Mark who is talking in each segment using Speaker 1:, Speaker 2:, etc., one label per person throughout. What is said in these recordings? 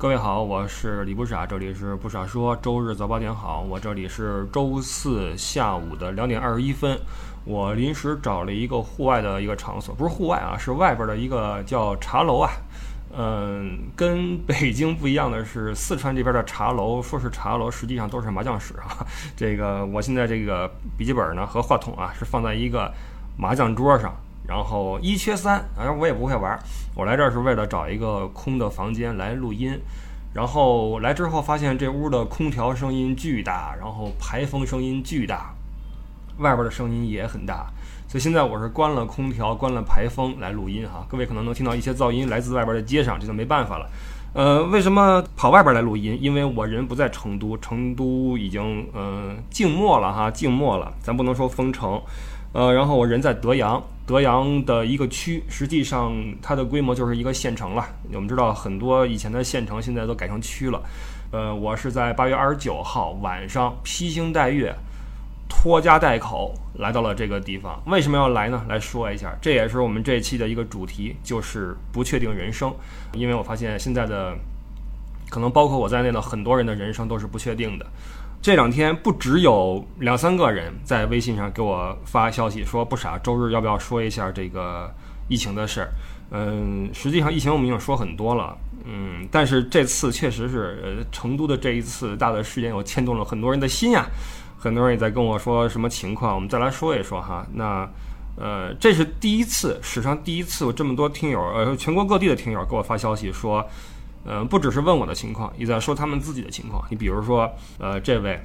Speaker 1: 各位好，我是李不傻，这里是不傻说，周日早八点好，我这里是周四下午的两点二十一分，我临时找了一个户外的一个场所，不是户外啊，是外边的一个叫茶楼啊，嗯，跟北京不一样的是，四川这边的茶楼说是茶楼，实际上都是麻将室啊。这个我现在这个笔记本呢和话筒啊是放在一个麻将桌上。然后一缺三，反正我也不会玩。我来这儿是为了找一个空的房间来录音。然后来之后发现这屋的空调声音巨大，然后排风声音巨大，外边的声音也很大。所以现在我是关了空调、关了排风来录音哈。各位可能能听到一些噪音来自外边的街上，这就没办法了。呃，为什么跑外边来录音？因为我人不在成都，成都已经嗯静默了哈，静默了。咱不能说封城。呃，然后我人在德阳，德阳的一个区，实际上它的规模就是一个县城了。我们知道很多以前的县城现在都改成区了。呃，我是在八月二十九号晚上披星戴月、拖家带口来到了这个地方。为什么要来呢？来说一下，这也是我们这一期的一个主题，就是不确定人生。因为我发现现在的，可能包括我在内的很多人的人生都是不确定的。这两天不只有两三个人在微信上给我发消息说不傻，周日要不要说一下这个疫情的事儿？嗯，实际上疫情我们已经说很多了，嗯，但是这次确实是呃成都的这一次大的事件又牵动了很多人的心呀，很多人也在跟我说什么情况，我们再来说一说哈。那呃，这是第一次，史上第一次有这么多听友，呃，全国各地的听友给我发消息说。嗯，不只是问我的情况，也在说他们自己的情况。你比如说，呃，这位，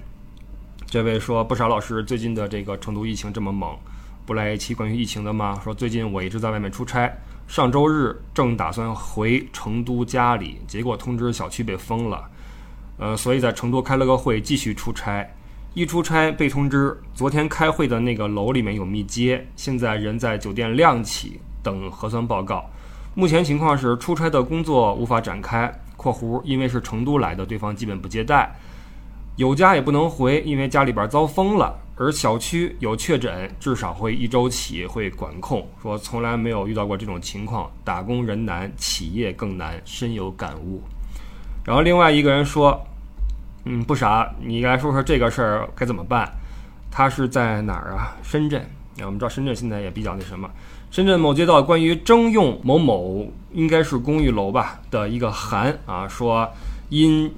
Speaker 1: 这位说不少老师最近的这个成都疫情这么猛，不来一期关于疫情的吗？说最近我一直在外面出差，上周日正打算回成都家里，结果通知小区被封了，呃，所以在成都开了个会继续出差，一出差被通知昨天开会的那个楼里面有密接，现在人在酒店亮起等核酸报告。目前情况是，出差的工作无法展开（括弧因为是成都来的，对方基本不接待），有家也不能回，因为家里边遭封了。而小区有确诊，至少会一周起会管控。说从来没有遇到过这种情况，打工人难，企业更难，深有感悟。然后另外一个人说：“嗯，不傻，你来说说这个事儿该怎么办？”他是在哪儿啊？深圳。我们知道深圳现在也比较那什么。深圳某街道关于征用某某应该是公寓楼吧的一个函啊，说因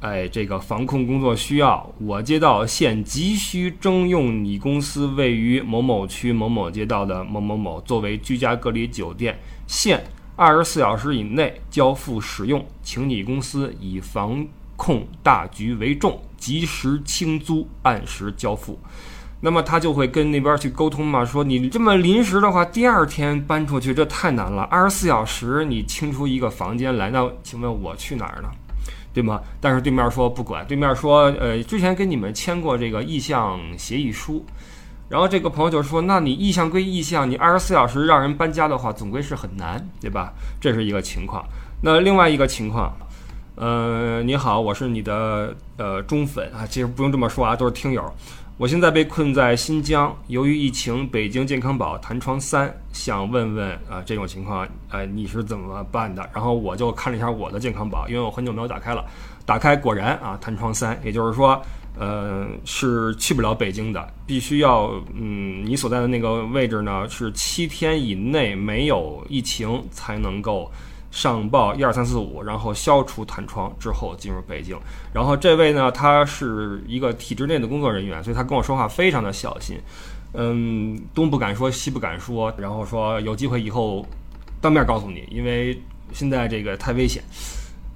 Speaker 1: 哎这个防控工作需要，我街道现急需征用你公司位于某某区某某街道的某某某作为居家隔离酒店，限二十四小时以内交付使用，请你公司以防控大局为重，及时清租，按时交付。那么他就会跟那边去沟通嘛，说你这么临时的话，第二天搬出去这太难了。二十四小时你清出一个房间来，那请问我去哪儿呢？对吗？但是对面说不管，对面说呃，之前跟你们签过这个意向协议书，然后这个朋友就说，那你意向归意向，你二十四小时让人搬家的话，总归是很难，对吧？这是一个情况。那另外一个情况，呃，你好，我是你的呃忠粉啊，其实不用这么说啊，都是听友。我现在被困在新疆，由于疫情，北京健康宝弹窗三，想问问啊，这种情况，呃，你是怎么办的？然后我就看了一下我的健康宝，因为我很久没有打开了，打开果然啊，弹窗三，也就是说，呃，是去不了北京的，必须要，嗯，你所在的那个位置呢，是七天以内没有疫情才能够。上报一二三四五，然后消除弹窗之后进入北京。然后这位呢，他是一个体制内的工作人员，所以他跟我说话非常的小心，嗯，东不敢说西不敢说，然后说有机会以后当面告诉你，因为现在这个太危险。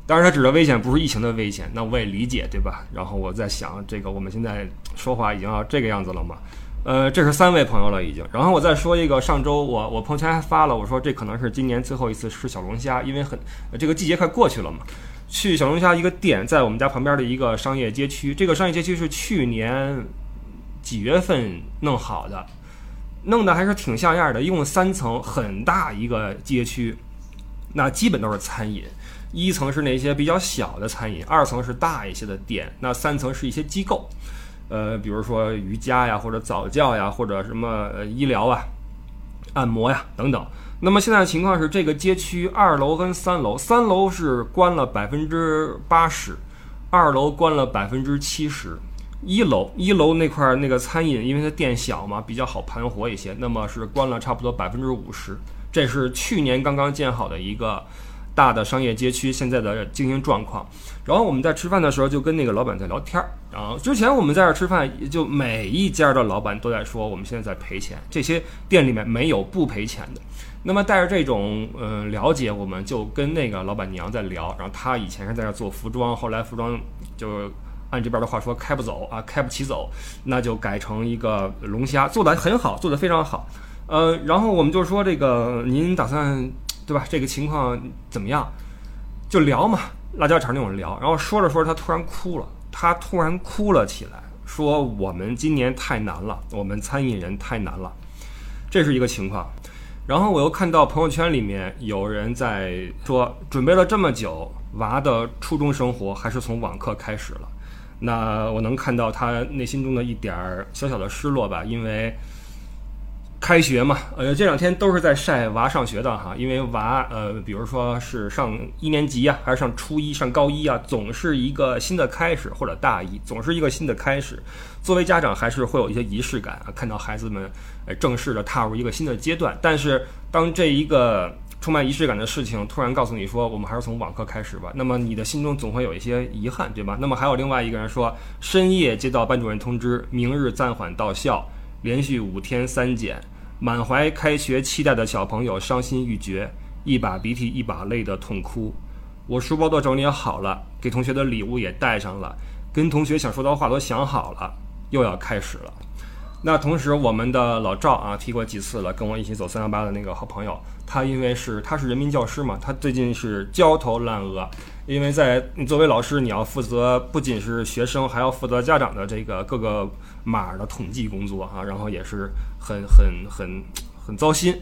Speaker 1: 当然，他指的危险不是疫情的危险，那我也理解，对吧？然后我在想，这个我们现在说话已经要这个样子了吗？呃，这是三位朋友了已经。然后我再说一个，上周我我朋友圈还发了，我说这可能是今年最后一次吃小龙虾，因为很这个季节快过去了嘛。去小龙虾一个店，在我们家旁边的一个商业街区，这个商业街区是去年几月份弄好的，弄得还是挺像样的，一共三层，很大一个街区，那基本都是餐饮。一层是那些比较小的餐饮，二层是大一些的店，那三层是一些机构。呃，比如说瑜伽呀，或者早教呀，或者什么医疗啊、按摩呀等等。那么现在的情况是，这个街区二楼跟三楼，三楼是关了百分之八十，二楼关了百分之七十。一楼一楼那块那个餐饮，因为它店小嘛，比较好盘活一些，那么是关了差不多百分之五十。这是去年刚刚建好的一个大的商业街区现在的经营状况。然后我们在吃饭的时候就跟那个老板在聊天儿。然后之前我们在这吃饭，就每一家的老板都在说我们现在在赔钱，这些店里面没有不赔钱的。那么带着这种呃了解，我们就跟那个老板娘在聊。然后她以前是在这做服装，后来服装就。按这边的话说，开不走啊，开不起走，那就改成一个龙虾，做的很好，做的非常好。呃，然后我们就说这个，您打算对吧？这个情况怎么样？就聊嘛，辣椒肠那种聊。然后说着说着，他突然哭了，他突然哭了起来，说我们今年太难了，我们餐饮人太难了，这是一个情况。然后我又看到朋友圈里面有人在说，准备了这么久，娃的初中生活还是从网课开始了。那我能看到他内心中的一点儿小小的失落吧，因为开学嘛，呃，这两天都是在晒娃上学的哈，因为娃呃，比如说是上一年级呀，还是上初一、上高一啊，总是一个新的开始，或者大一，总是一个新的开始。作为家长，还是会有一些仪式感啊，看到孩子们呃正式的踏入一个新的阶段。但是当这一个充满仪式感的事情突然告诉你说，我们还是从网课开始吧。那么你的心中总会有一些遗憾，对吧？那么还有另外一个人说，深夜接到班主任通知，明日暂缓到校，连续五天三检，满怀开学期待的小朋友伤心欲绝，一把鼻涕一把泪的痛哭。我书包都整理好了，给同学的礼物也带上了，跟同学想说的话都想好了，又要开始了。那同时，我们的老赵啊提过几次了，跟我一起走三幺八的那个好朋友，他因为是他是人民教师嘛，他最近是焦头烂额，因为在作为老师，你要负责不仅是学生，还要负责家长的这个各个码的统计工作啊，然后也是很很很很糟心。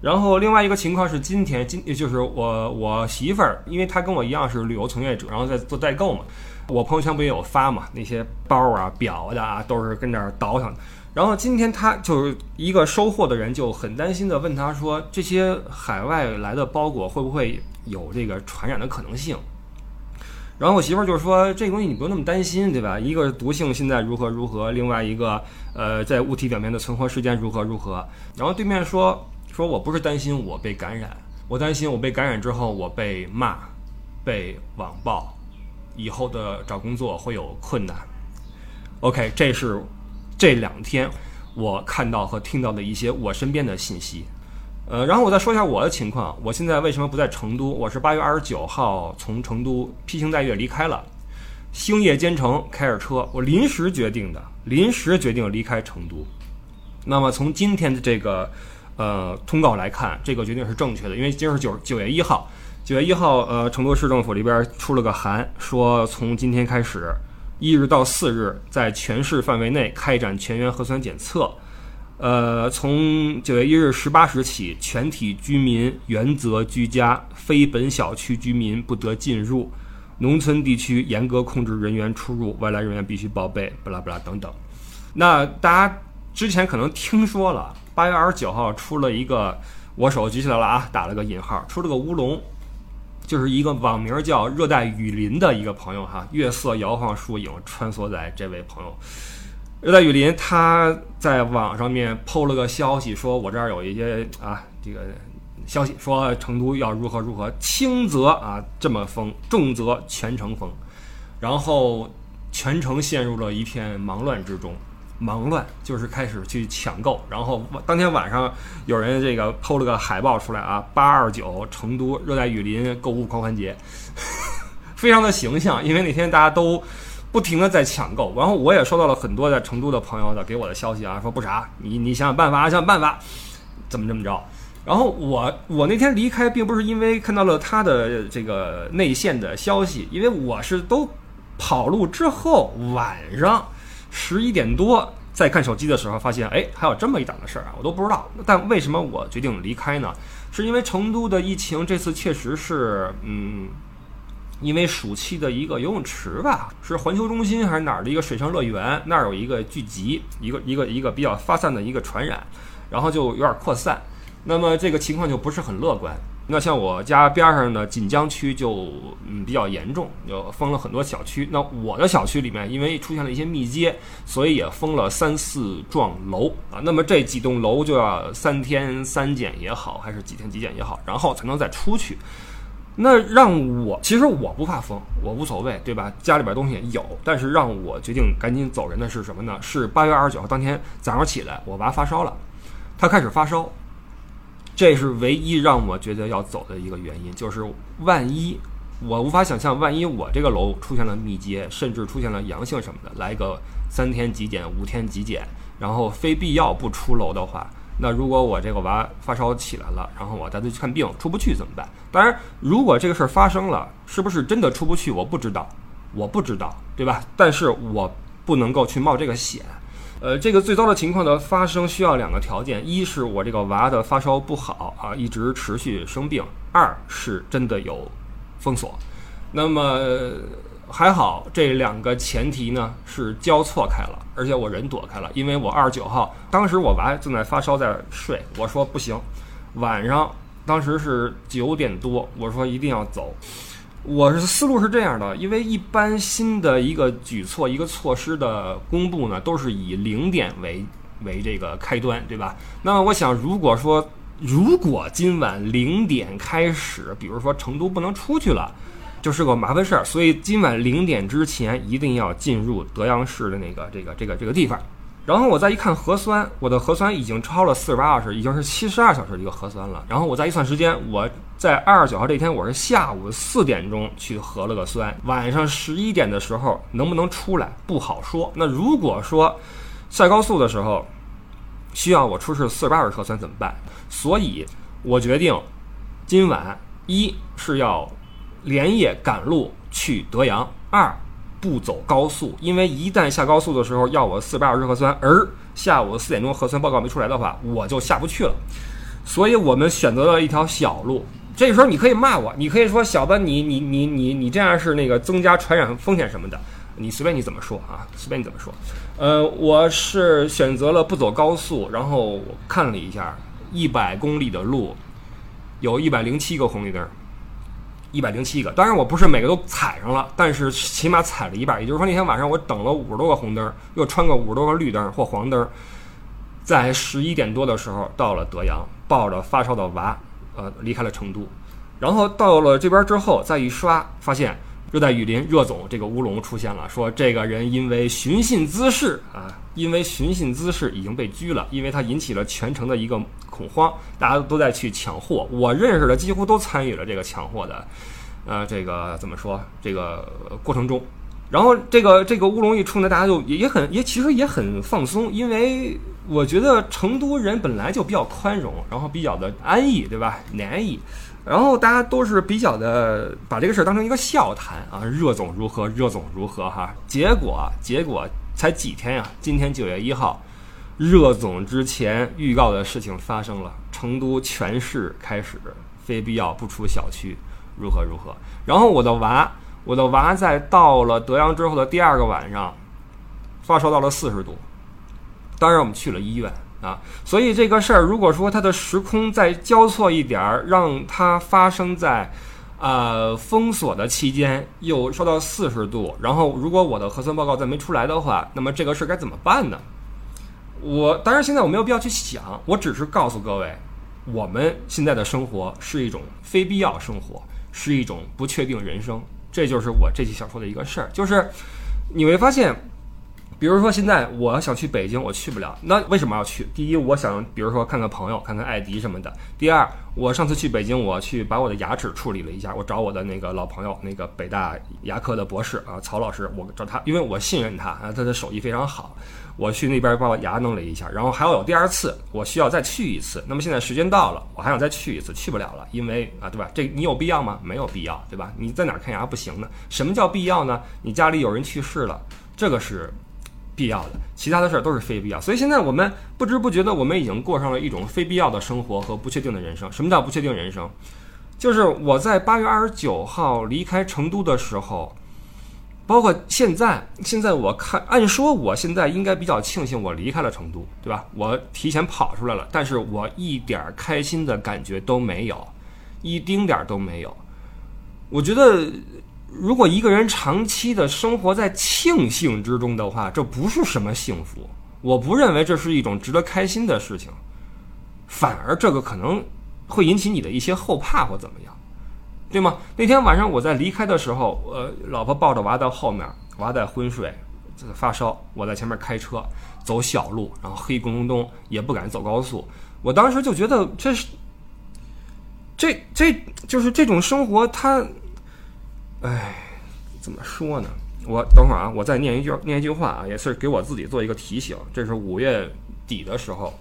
Speaker 1: 然后另外一个情况是，今天今就是我我媳妇儿，因为她跟我一样是旅游从业者，然后在做代购嘛，我朋友圈不也有发嘛，那些包啊、表的啊，都是跟这儿倒腾。然后今天他就是一个收货的人，就很担心的问他说：“这些海外来的包裹会不会有这个传染的可能性？”然后我媳妇儿就说：“这东西你不用那么担心，对吧？一个毒性现在如何如何，另外一个呃在物体表面的存活时间如何如何。”然后对面说：“说我不是担心我被感染，我担心我被感染之后我被骂、被网暴，以后的找工作会有困难。”OK，这是。这两天我看到和听到的一些我身边的信息，呃，然后我再说一下我的情况。我现在为什么不在成都？我是八月二十九号从成都披星戴月离开了，星夜兼程开着车，我临时决定的，临时决定离开成都。那么从今天的这个呃通告来看，这个决定是正确的，因为今儿是九九月一号，九月一号，呃，成都市政府里边出了个函，说从今天开始。一日到四日，在全市范围内开展全员核酸检测。呃，从九月一日十八时起，全体居民原则居家，非本小区居民不得进入。农村地区严格控制人员出入，外来人员必须报备。不拉不拉等等。那大家之前可能听说了，八月二十九号出了一个，我手举起来了啊，打了个引号，出了个乌龙。就是一个网名叫“热带雨林”的一个朋友哈，月色摇晃树影穿梭在这位朋友。热带雨林他在网上面 PO 了个消息，说我这儿有一些啊这个消息，说成都要如何如何，轻则啊这么封，重则全城封，然后全城陷入了一片忙乱之中。忙乱就是开始去抢购，然后当天晚上有人这个抛了个海报出来啊，八二九成都热带雨林购物狂欢节，非常的形象，因为那天大家都不停的在抢购，然后我也收到了很多在成都的朋友的给我的消息啊，说不傻，你你想想办法，想想办法，怎么怎么着？然后我我那天离开并不是因为看到了他的这个内线的消息，因为我是都跑路之后晚上。十一点多在看手机的时候，发现哎，还有这么一档的事儿啊，我都不知道。但为什么我决定离开呢？是因为成都的疫情这次确实是，嗯，因为暑期的一个游泳池吧，是环球中心还是哪儿的一个水上乐园，那儿有一个聚集，一个一个一个比较发散的一个传染，然后就有点扩散。那么这个情况就不是很乐观。那像我家边上的锦江区就嗯比较严重，就封了很多小区。那我的小区里面因为出现了一些密接，所以也封了三四幢楼啊。那么这几栋楼就要三天三检也好，还是几天几检也好，然后才能再出去。那让我其实我不怕封，我无所谓，对吧？家里边东西有，但是让我决定赶紧走人的是什么呢？是八月二十九号当天早上起来，我娃发烧了，他开始发烧。这是唯一让我觉得要走的一个原因，就是万一我无法想象，万一我这个楼出现了密接，甚至出现了阳性什么的，来个三天体检、五天体检，然后非必要不出楼的话，那如果我这个娃发烧起来了，然后我带他去看病出不去怎么办？当然，如果这个事儿发生了，是不是真的出不去，我不知道，我不知道，对吧？但是我不能够去冒这个险。呃，这个最糟的情况的发生需要两个条件：一是我这个娃的发烧不好啊，一直持续生病；二是真的有封锁。那么还好，这两个前提呢是交错开了，而且我人躲开了，因为我二十九号当时我娃正在发烧在睡，我说不行，晚上当时是九点多，我说一定要走。我是思路是这样的，因为一般新的一个举措、一个措施的公布呢，都是以零点为为这个开端，对吧？那么我想，如果说如果今晚零点开始，比如说成都不能出去了，就是个麻烦事儿，所以今晚零点之前一定要进入德阳市的那个这个这个这个地方。然后我再一看核酸，我的核酸已经超了四十八小时，已经是七十二小时的一个核酸了。然后我再一算时间，我在二十九号这天我是下午四点钟去核了个酸，晚上十一点的时候能不能出来不好说。那如果说在高速的时候需要我出示四十八小时核酸怎么办？所以我决定今晚一是要连夜赶路去德阳，二。不走高速，因为一旦下高速的时候要我四百二十核酸，而下午四点钟核酸报告没出来的话，我就下不去了。所以我们选择了一条小路。这时候你可以骂我，你可以说小子，你你你你你这样是那个增加传染风险什么的，你随便你怎么说啊，随便你怎么说。呃，我是选择了不走高速，然后我看了一下，一百公里的路，有一百零七个红绿灯。一百零七个，当然我不是每个都踩上了，但是起码踩了一半。也就是说，那天晚上我等了五十多个红灯，又穿个五十多个绿灯或黄灯，在十一点多的时候到了德阳，抱着发烧的娃，呃，离开了成都。然后到了这边之后，再一刷，发现热带雨林热总这个乌龙出现了，说这个人因为寻衅滋事啊，因为寻衅滋事已经被拘了，因为他引起了全城的一个。恐慌，大家都在去抢货。我认识的几乎都参与了这个抢货的，呃，这个怎么说？这个过程中，然后这个这个乌龙一出呢，大家就也也很也其实也很放松，因为我觉得成都人本来就比较宽容，然后比较的安逸，对吧？难易，然后大家都是比较的把这个事儿当成一个笑谈啊。热总如何？热总如何？哈，结果结果才几天呀？今天九月一号。热总之前预告的事情发生了，成都全市开始非必要不出小区，如何如何。然后我的娃，我的娃在到了德阳之后的第二个晚上，发烧到了四十度。当然我们去了医院啊，所以这个事儿如果说它的时空再交错一点儿，让它发生在呃封锁的期间又烧到四十度，然后如果我的核酸报告再没出来的话，那么这个事儿该怎么办呢？我当然现在我没有必要去想，我只是告诉各位，我们现在的生活是一种非必要生活，是一种不确定人生，这就是我这期想说的一个事儿，就是你会发现。比如说，现在我想去北京，我去不了。那为什么要去？第一，我想，比如说看看朋友，看看艾迪什么的。第二，我上次去北京，我去把我的牙齿处理了一下，我找我的那个老朋友，那个北大牙科的博士啊，曹老师，我找他，因为我信任他啊，他的手艺非常好。我去那边把我牙弄了一下，然后还要有第二次，我需要再去一次。那么现在时间到了，我还想再去一次，去不了了，因为啊，对吧？这你有必要吗？没有必要，对吧？你在哪看牙不行呢？什么叫必要呢？你家里有人去世了，这个是。必要的，其他的事儿都是非必要。所以现在我们不知不觉的，我们已经过上了一种非必要的生活和不确定的人生。什么叫不确定人生？就是我在八月二十九号离开成都的时候，包括现在，现在我看，按说我现在应该比较庆幸我离开了成都，对吧？我提前跑出来了，但是我一点开心的感觉都没有，一丁点儿都没有。我觉得，如果一个人长期的生活在庆幸之中的话，这不是什么幸福。我不认为这是一种值得开心的事情，反而这个可能会引起你的一些后怕或怎么样。对吗？那天晚上我在离开的时候，呃，老婆抱着娃在后面，娃在昏睡，发烧，我在前面开车走小路，然后黑咕隆咚，也不敢走高速。我当时就觉得这是，这这就是这种生活，它，哎，怎么说呢？我等会儿啊，我再念一句念一句话啊，也是给我自己做一个提醒。这是五月底的时候。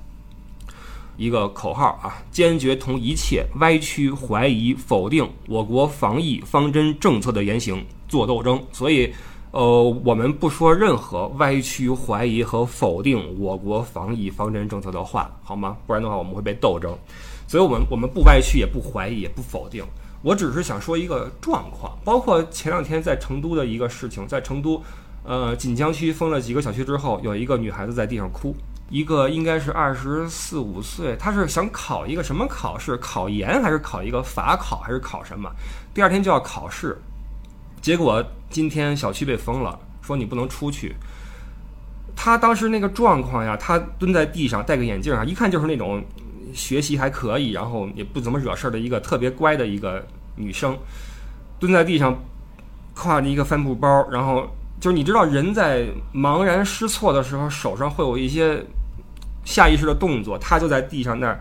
Speaker 1: 一个口号啊，坚决同一切歪曲、怀疑、否定我国防疫方针政策的言行做斗争。所以，呃，我们不说任何歪曲、怀疑和否定我国防疫方针政策的话，好吗？不然的话，我们会被斗争。所以我们我们不歪曲，也不怀疑，也不否定。我只是想说一个状况，包括前两天在成都的一个事情，在成都，呃，锦江区封了几个小区之后，有一个女孩子在地上哭。一个应该是二十四五岁，她是想考一个什么考试？考研还是考一个法考还是考什么？第二天就要考试，结果今天小区被封了，说你不能出去。他当时那个状况呀，他蹲在地上，戴个眼镜啊，一看就是那种学习还可以，然后也不怎么惹事儿的一个特别乖的一个女生，蹲在地上，挎着一个帆布包，然后就是你知道人在茫然失措的时候，手上会有一些。下意识的动作，他就在地上那儿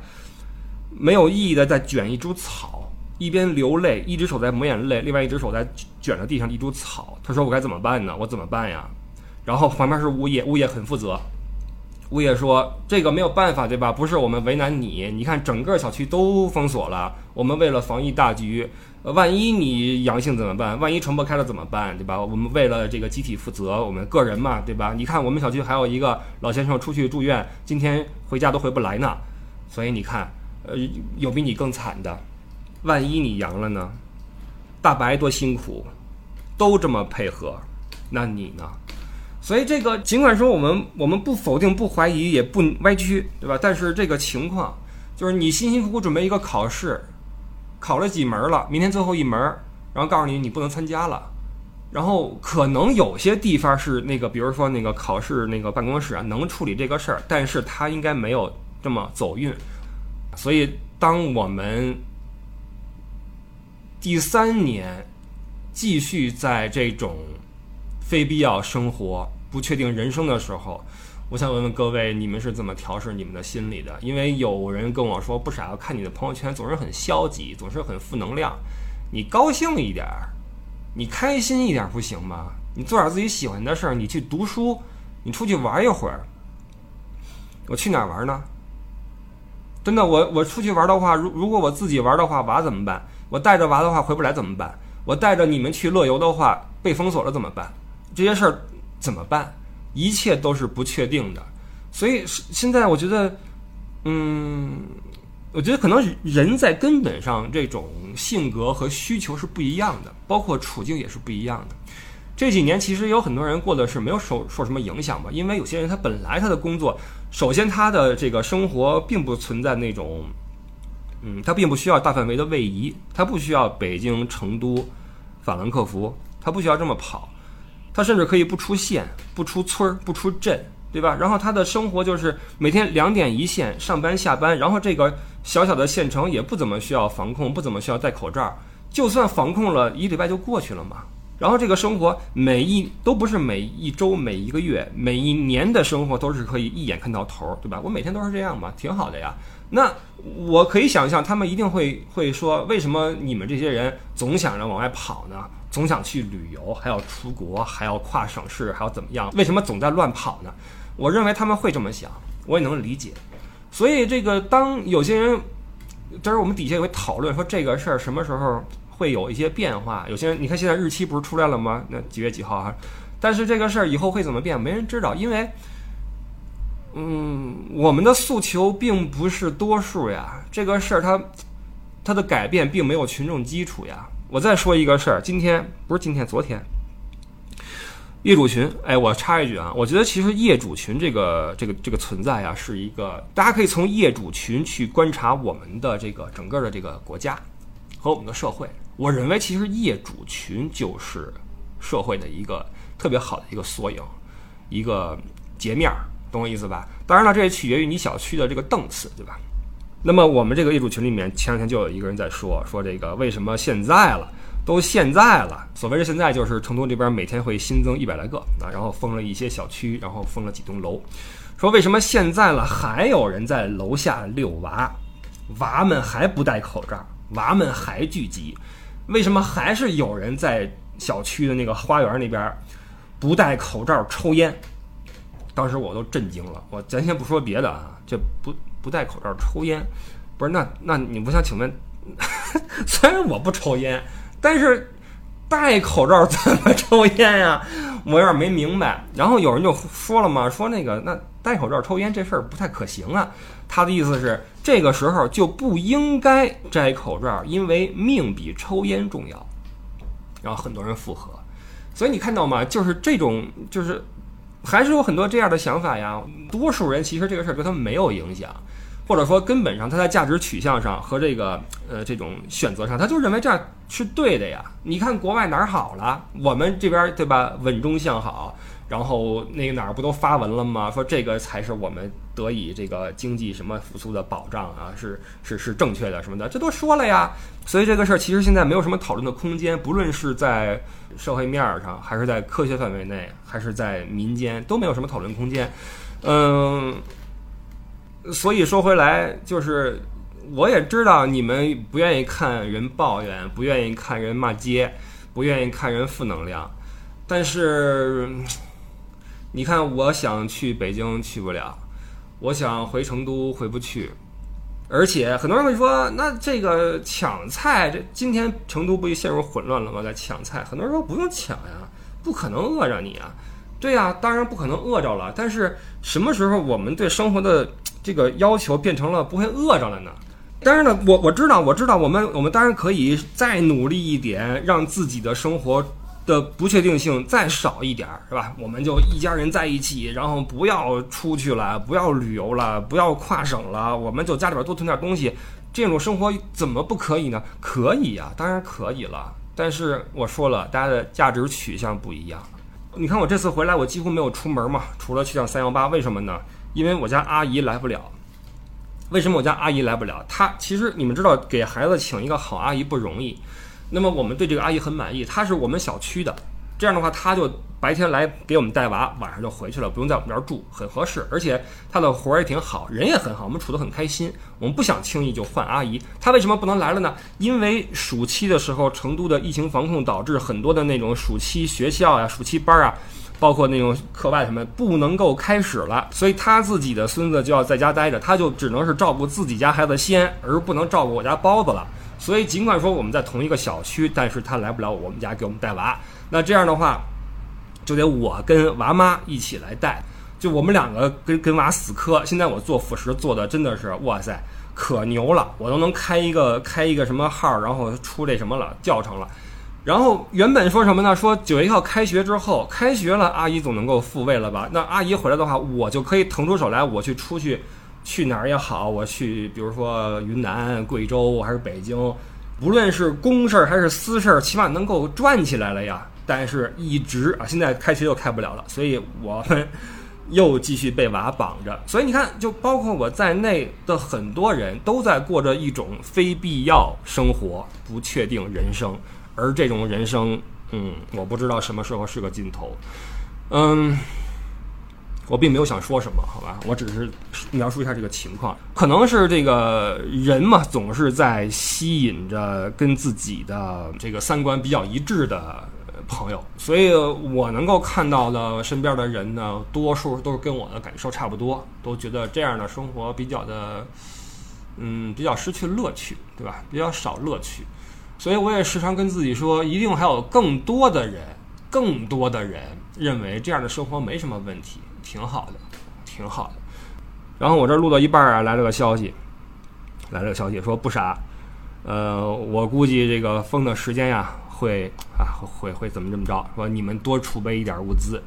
Speaker 1: 没有意义的在卷一株草，一边流泪，一只手在抹眼泪，另外一只手在卷着地上一株草。他说：“我该怎么办呢？我怎么办呀？”然后旁边是物业，物业很负责。物业说：“这个没有办法，对吧？不是我们为难你，你看整个小区都封锁了，我们为了防疫大局。”万一你阳性怎么办？万一传播开了怎么办？对吧？我们为了这个集体负责，我们个人嘛，对吧？你看我们小区还有一个老先生出去住院，今天回家都回不来呢。所以你看，呃，有比你更惨的。万一你阳了呢？大白多辛苦，都这么配合，那你呢？所以这个尽管说我们我们不否定、不怀疑、也不歪曲，对吧？但是这个情况就是你辛辛苦苦准备一个考试。考了几门了？明天最后一门，然后告诉你你不能参加了。然后可能有些地方是那个，比如说那个考试那个办公室啊，能处理这个事儿，但是他应该没有这么走运。所以，当我们第三年继续在这种非必要生活、不确定人生的时候。我想问问各位，你们是怎么调试你们的心理的？因为有人跟我说，不傻，看你的朋友圈总是很消极，总是很负能量。你高兴一点儿，你开心一点不行吗？你做点自己喜欢的事儿，你去读书，你出去玩一会儿。我去哪儿玩呢？真的，我我出去玩的话，如如果我自己玩的话，娃怎么办？我带着娃的话回不来怎么办？我带着你们去乐游的话，被封锁了怎么办？这些事儿怎么办？一切都是不确定的，所以现在我觉得，嗯，我觉得可能人在根本上这种性格和需求是不一样的，包括处境也是不一样的。这几年其实有很多人过的是没有受受什么影响吧，因为有些人他本来他的工作，首先他的这个生活并不存在那种，嗯，他并不需要大范围的位移，他不需要北京、成都、法兰克福，他不需要这么跑。他甚至可以不出县、不出村儿、不出镇，对吧？然后他的生活就是每天两点一线，上班下班。然后这个小小的县城也不怎么需要防控，不怎么需要戴口罩。就算防控了一礼拜就过去了嘛。然后这个生活每一都不是每一周、每一个月、每一年的生活都是可以一眼看到头，对吧？我每天都是这样嘛，挺好的呀。那我可以想象，他们一定会会说，为什么你们这些人总想着往外跑呢？总想去旅游，还要出国，还要跨省市，还要怎么样？为什么总在乱跑呢？我认为他们会这么想，我也能理解。所以这个，当有些人，就是我们底下也会讨论说这个事儿什么时候会有一些变化。有些人，你看现在日期不是出来了吗？那几月几号啊？但是这个事儿以后会怎么变，没人知道，因为，嗯，我们的诉求并不是多数呀。这个事儿它，它的改变并没有群众基础呀。我再说一个事儿，今天不是今天，昨天，业主群，哎，我插一句啊，我觉得其实业主群这个这个这个存在啊，是一个大家可以从业主群去观察我们的这个整个的这个国家和我们的社会。我认为其实业主群就是社会的一个特别好的一个缩影，一个截面儿，懂我意思吧？当然了，这也取决于你小区的这个档次，对吧？那么我们这个业主群里面，前两天就有一个人在说说这个为什么现在了。都现在了，所谓的现在就是成都这边每天会新增一百来个啊，然后封了一些小区，然后封了几栋楼。说为什么现在了还有人在楼下遛娃，娃们还不戴口罩，娃们还聚集，为什么还是有人在小区的那个花园那边不戴口罩抽烟？当时我都震惊了。我咱先不说别的啊，这不不戴口罩抽烟，不是那那你不想请问？虽然我不抽烟。但是戴口罩怎么抽烟呀？我有点没明白。然后有人就说了嘛，说那个那戴口罩抽烟这事儿不太可行啊。他的意思是这个时候就不应该摘口罩，因为命比抽烟重要。然后很多人附和，所以你看到吗？就是这种，就是还是有很多这样的想法呀。多数人其实这个事儿对他们没有影响。或者说，根本上他在价值取向上和这个呃这种选择上，他就认为这样是对的呀。你看国外哪儿好了，我们这边对吧？稳中向好，然后那个哪儿不都发文了吗？说这个才是我们得以这个经济什么复苏的保障啊，是是是正确的什么的，这都说了呀。所以这个事儿其实现在没有什么讨论的空间，不论是在社会面上，还是在科学范围内，还是在民间，都没有什么讨论空间。嗯。所以说回来，就是我也知道你们不愿意看人抱怨，不愿意看人骂街，不愿意看人负能量。但是，你看，我想去北京去不了，我想回成都回不去。而且很多人会说，那这个抢菜，这今天成都不就陷入混乱了吗？在抢菜，很多人说不用抢呀，不可能饿着你啊。对呀，当然不可能饿着了。但是什么时候我们对生活的？这个要求变成了不会饿着了呢？当然了，我我知道，我知道，我们我们当然可以再努力一点，让自己的生活的不确定性再少一点儿，是吧？我们就一家人在一起，然后不要出去了，不要旅游了，不要跨省了，我们就家里边多囤点东西，这种生活怎么不可以呢？可以呀，当然可以了。但是我说了，大家的价值取向不一样。你看我这次回来，我几乎没有出门嘛，除了去趟三幺八，为什么呢？因为我家阿姨来不了，为什么我家阿姨来不了？她其实你们知道，给孩子请一个好阿姨不容易。那么我们对这个阿姨很满意，她是我们小区的，这样的话，她就白天来给我们带娃，晚上就回去了，不用在我们这儿住，很合适。而且她的活儿也挺好，人也很好，我们处得很开心。我们不想轻易就换阿姨。她为什么不能来了呢？因为暑期的时候，成都的疫情防控导致很多的那种暑期学校呀、暑期班啊。包括那种课外什么不能够开始了，所以他自己的孙子就要在家待着，他就只能是照顾自己家孩子先，而不能照顾我家包子了。所以尽管说我们在同一个小区，但是他来不了我们家给我们带娃。那这样的话，就得我跟娃妈一起来带，就我们两个跟跟娃死磕。现在我做辅食做的真的是哇塞，可牛了，我都能开一个 开一个什么号，然后出这什么了教程了。然后原本说什么呢？说九月一号开学之后，开学了，阿姨总能够复位了吧？那阿姨回来的话，我就可以腾出手来，我去出去，去哪儿也好，我去，比如说云南、贵州还是北京，不论是公事儿还是私事儿，起码能够转起来了呀。但是一直啊，现在开学又开不了了，所以我们又继续被娃绑着。所以你看，就包括我在内的很多人都在过着一种非必要生活、不确定人生。而这种人生，嗯，我不知道什么时候是个尽头，嗯，我并没有想说什么，好吧，我只是描述一下这个情况。可能是这个人嘛，总是在吸引着跟自己的这个三观比较一致的朋友，所以我能够看到的身边的人呢，多数都是跟我的感受差不多，都觉得这样的生活比较的，嗯，比较失去乐趣，对吧？比较少乐趣。所以我也时常跟自己说，一定还有更多的人，更多的人认为这样的生活没什么问题，挺好的，挺好的。然后我这录到一半啊，来了个消息，来了个消息说不傻，呃，我估计这个封的时间呀会啊会会怎么怎么着，说你们多储备一点物资。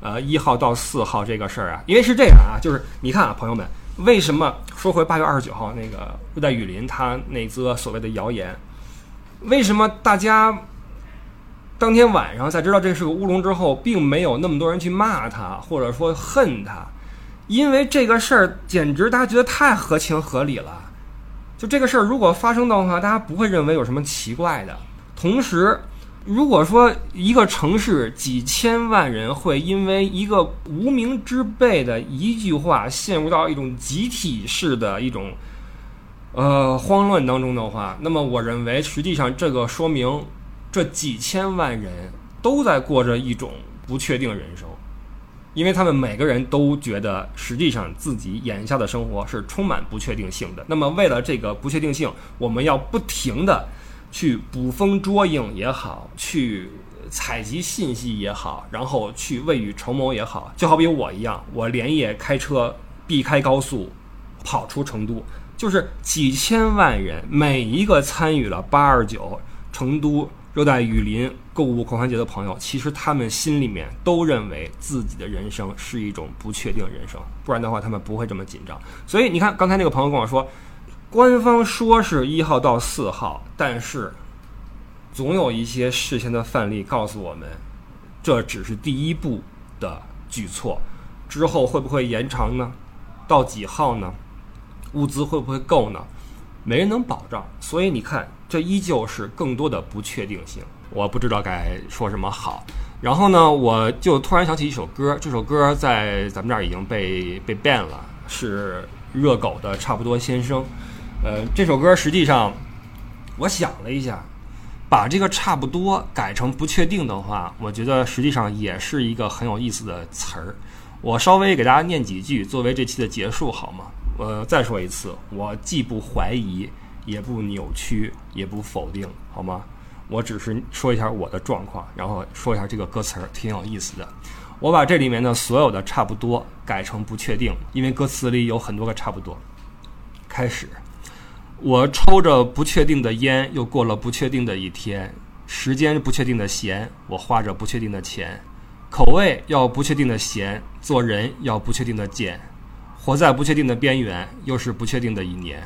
Speaker 1: 呃，一号到四号这个事儿啊，因为是这样啊，就是你看啊，朋友们，为什么说回八月二十九号那个热带雨林它那则所谓的谣言，为什么大家当天晚上在知道这是个乌龙之后，并没有那么多人去骂他或者说恨他？因为这个事儿简直大家觉得太合情合理了。就这个事儿如果发生的话，大家不会认为有什么奇怪的。同时，如果说一个城市几千万人会因为一个无名之辈的一句话陷入到一种集体式的一种呃慌乱当中的话，那么我认为实际上这个说明这几千万人都在过着一种不确定人生，因为他们每个人都觉得实际上自己眼下的生活是充满不确定性的。那么为了这个不确定性，我们要不停的。去捕风捉影也好，去采集信息也好，然后去未雨绸缪也好，就好比我一样，我连夜开车避开高速，跑出成都，就是几千万人，每一个参与了八二九成都热带雨林购物狂欢节的朋友，其实他们心里面都认为自己的人生是一种不确定人生，不然的话他们不会这么紧张。所以你看，刚才那个朋友跟我说。官方说是一号到四号，但是总有一些事先的范例告诉我们，这只是第一步的举措，之后会不会延长呢？到几号呢？物资会不会够呢？没人能保障。所以你看，这依旧是更多的不确定性。我不知道该说什么好。然后呢，我就突然想起一首歌，这首歌在咱们这儿已经被被 ban 了，是热狗的《差不多先生》。呃，这首歌实际上，我想了一下，把这个差不多改成不确定的话，我觉得实际上也是一个很有意思的词儿。我稍微给大家念几句，作为这期的结束，好吗？呃，再说一次，我既不怀疑，也不扭曲，也不否定，好吗？我只是说一下我的状况，然后说一下这个歌词儿，挺有意思的。我把这里面的所有的差不多改成不确定，因为歌词里有很多个差不多。开始。我抽着不确定的烟，又过了不确定的一天。时间不确定的闲，我花着不确定的钱。口味要不确定的咸，做人要不确定的贱。活在不确定的边缘，又是不确定的一年。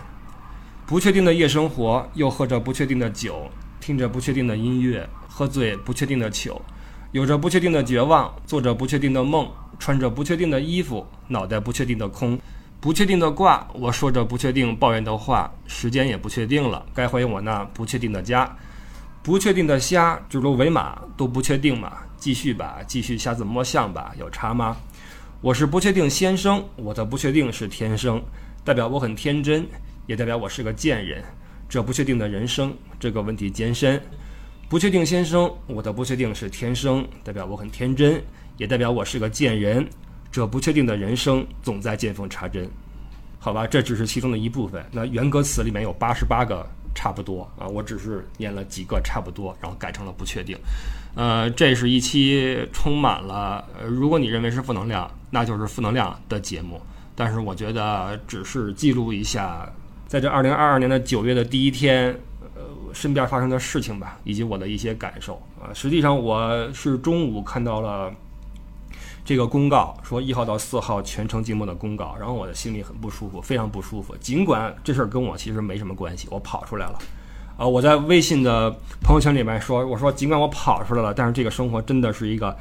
Speaker 1: 不确定的夜生活，又喝着不确定的酒，听着不确定的音乐，喝醉不确定的酒。有着不确定的绝望，做着不确定的梦，穿着不确定的衣服，脑袋不确定的空。不确定的卦，我说着不确定抱怨的话，时间也不确定了，该回我那不确定的家。不确定的虾，指鹿为马，都不确定嘛？继续吧，继续瞎子摸象吧，有差吗？我是不确定先生，我的不确定是天生，代表我很天真，也代表我是个贱人。这不确定的人生，这个问题艰深。不确定先生，我的不确定是天生，代表我很天真，也代表我是个贱人。这不确定的人生总在见缝插针，好吧，这只是其中的一部分。那原歌词里面有八十八个差不多啊，我只是念了几个差不多，然后改成了不确定。呃，这是一期充满了，如果你认为是负能量，那就是负能量的节目。但是我觉得只是记录一下，在这二零二二年的九月的第一天，呃，身边发生的事情吧，以及我的一些感受啊。实际上我是中午看到了。这个公告说一号到四号全程静默的公告，然后我的心里很不舒服，非常不舒服。尽管这事儿跟我其实没什么关系，我跑出来了。啊，我在微信的朋友圈里面说，我说尽管我跑出来了，但是这个生活真的是一个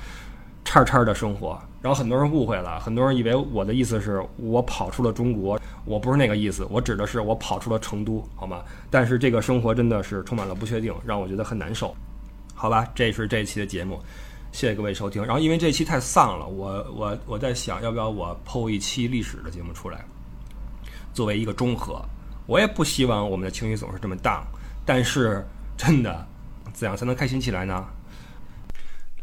Speaker 1: 叉叉的生活。然后很多人误会了，很多人以为我的意思是我跑出了中国，我不是那个意思，我指的是我跑出了成都，好吗？但是这个生活真的是充满了不确定，让我觉得很难受。好吧，这是这一期的节目。谢谢各位收听。然后因为这期太丧了，我我我在想要不要我剖一期历史的节目出来，作为一个中和。我也不希望我们的情绪总是这么荡但是真的，怎样才能开心起来呢？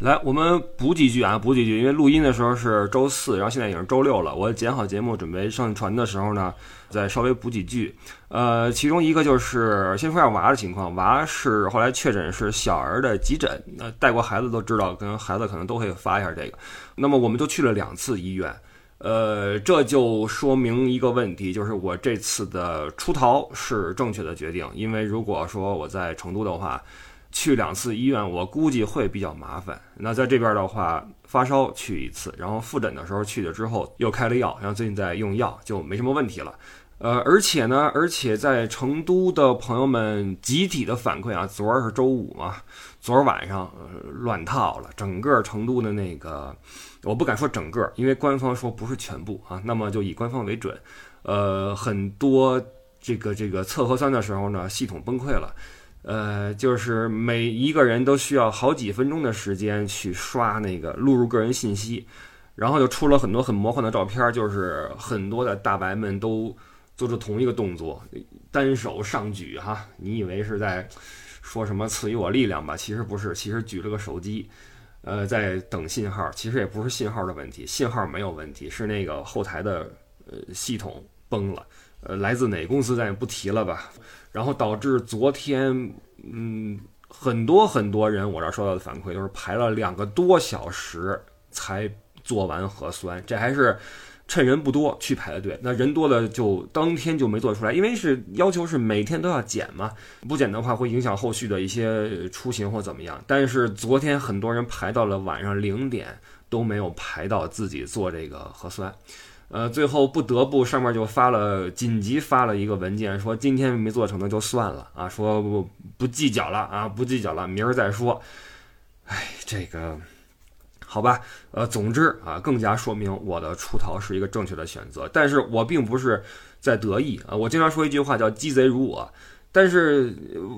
Speaker 1: 来，我们补几句啊，补几句。因为录音的时候是周四，然后现在已经是周六了。我剪好节目准备上传的时候呢，再稍微补几句。呃，其中一个就是先说下娃的情况。娃是后来确诊是小儿的急诊，那带过孩子都知道，跟孩子可能都会发一下这个。那么我们就去了两次医院，呃，这就说明一个问题，就是我这次的出逃是正确的决定。因为如果说我在成都的话，去两次医院，我估计会比较麻烦。那在这边的话，发烧去一次，然后复诊的时候去了之后又开了药，然后最近在用药，就没什么问题了。呃，而且呢，而且在成都的朋友们集体的反馈啊，昨儿是周五嘛，昨儿晚上乱套了，整个成都的那个，我不敢说整个，因为官方说不是全部啊，那么就以官方为准。呃，很多这个这个测核酸的时候呢，系统崩溃了。呃，就是每一个人都需要好几分钟的时间去刷那个录入个人信息，然后就出了很多很魔幻的照片，就是很多的大白们都做出同一个动作，单手上举哈，你以为是在说什么赐予我力量吧？其实不是，其实举了个手机，呃，在等信号。其实也不是信号的问题，信号没有问题，是那个后台的呃系统崩了。呃，来自哪公司咱也不提了吧。然后导致昨天，嗯，很多很多人我这儿收到的反馈都是排了两个多小时才做完核酸，这还是趁人不多去排的队。那人多了就当天就没做出来，因为是要求是每天都要检嘛，不检的话会影响后续的一些出行或怎么样。但是昨天很多人排到了晚上零点都没有排到自己做这个核酸。呃，最后不得不上面就发了紧急发了一个文件，说今天没做成的就算了啊，说不不计较了啊，不计较了，明儿再说。哎，这个好吧，呃，总之啊，更加说明我的出逃是一个正确的选择。但是我并不是在得意啊，我经常说一句话叫鸡贼如我，但是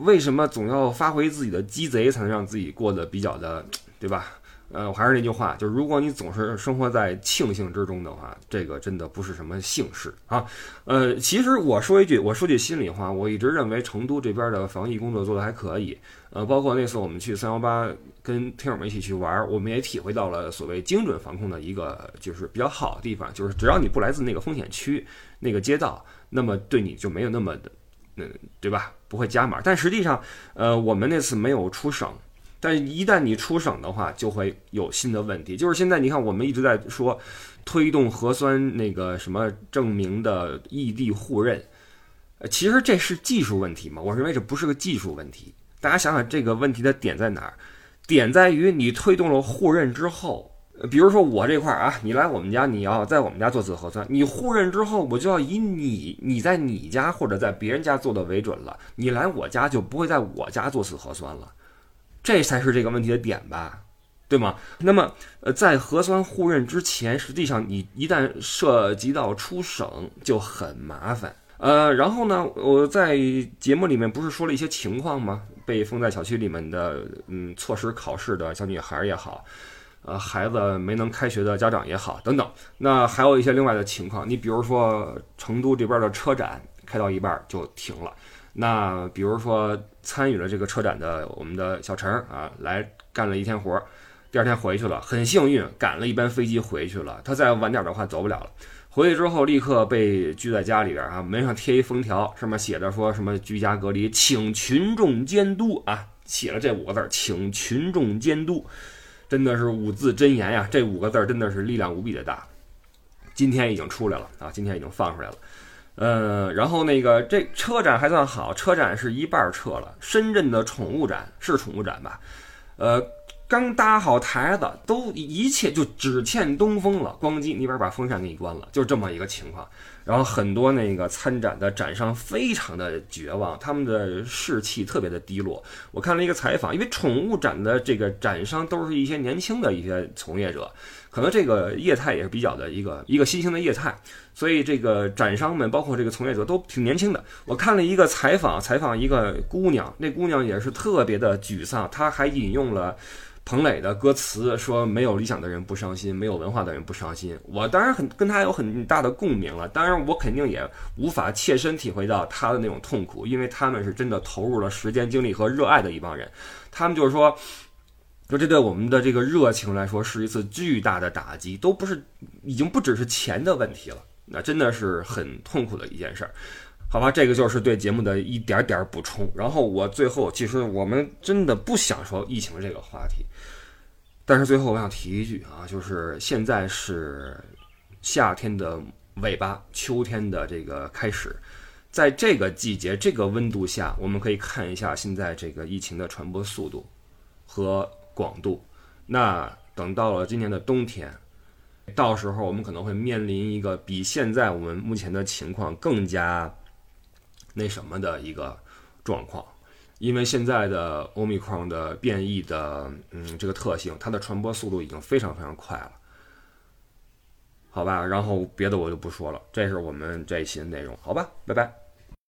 Speaker 1: 为什么总要发挥自己的鸡贼，才能让自己过得比较的，对吧？呃，我还是那句话，就是如果你总是生活在庆幸之中的话，这个真的不是什么幸事啊。呃，其实我说一句，我说句心里话，我一直认为成都这边的防疫工作做得还可以。呃，包括那次我们去三幺八跟听友们一起去玩，我们也体会到了所谓精准防控的一个就是比较好的地方，就是只要你不来自那个风险区、那个街道，那么对你就没有那么的，嗯，对吧？不会加码。但实际上，呃，我们那次没有出省。但一旦你出省的话，就会有新的问题。就是现在，你看，我们一直在说推动核酸那个什么证明的异地互认，呃，其实这是技术问题嘛？我认为这不是个技术问题。大家想想这个问题的点在哪儿？点在于你推动了互认之后，比如说我这块儿啊，你来我们家，你要在我们家做次核酸，你互认之后，我就要以你你在你家或者在别人家做的为准了。你来我家就不会在我家做次核酸了。这才是这个问题的点吧，对吗？那么，呃，在核酸互认之前，实际上你一旦涉及到出省就很麻烦。呃，然后呢，我在节目里面不是说了一些情况吗？被封在小区里面的，嗯，错失考试的小女孩也好，呃，孩子没能开学的家长也好，等等。那还有一些另外的情况，你比如说成都这边的车展开到一半就停了。那比如说参与了这个车展的我们的小陈啊，来干了一天活儿，第二天回去了，很幸运赶了一班飞机回去了。他再晚点的话走不了了。回去之后立刻被拘在家里边啊，门上贴一封条，上面写着说什么居家隔离，请群众监督啊，写了这五个字儿，请群众监督，真的是五字真言呀，这五个字儿真的是力量无比的大。今天已经出来了啊，今天已经放出来了。呃，然后那个这车展还算好，车展是一半撤了。深圳的宠物展是宠物展吧？呃，刚搭好台子，都一切就只欠东风了。咣叽，那边把风扇给你关了，就这么一个情况。然后很多那个参展的展商非常的绝望，他们的士气特别的低落。我看了一个采访，因为宠物展的这个展商都是一些年轻的一些从业者。可能这个业态也是比较的一个一个新兴的业态，所以这个展商们包括这个从业者都挺年轻的。我看了一个采访，采访一个姑娘，那姑娘也是特别的沮丧，她还引用了彭磊的歌词，说没有理想的人不伤心，没有文化的人不伤心。我当然很跟她有很大的共鸣了，当然我肯定也无法切身体会到她的那种痛苦，因为他们是真的投入了时间、精力和热爱的一帮人，他们就是说。说这对我们的这个热情来说是一次巨大的打击，都不是，已经不只是钱的问题了，那真的是很痛苦的一件事儿，好吧？这个就是对节目的一点点补充。然后我最后，其实我们真的不想说疫情这个话题，但是最后我想提一句啊，就是现在是夏天的尾巴，秋天的这个开始。在这个季节、这个温度下，我们可以看一下现在这个疫情的传播速度和广度。那等到了今年的冬天，到时候我们可能会面临一个比现在我们目前的情况更加那什么的一个状况，因为现在的欧米克戎的变异的嗯这个特性，它的传播速度已经非常非常快了。好吧，然后别的我就不说了，这是我们这一期的内容，好吧，拜拜。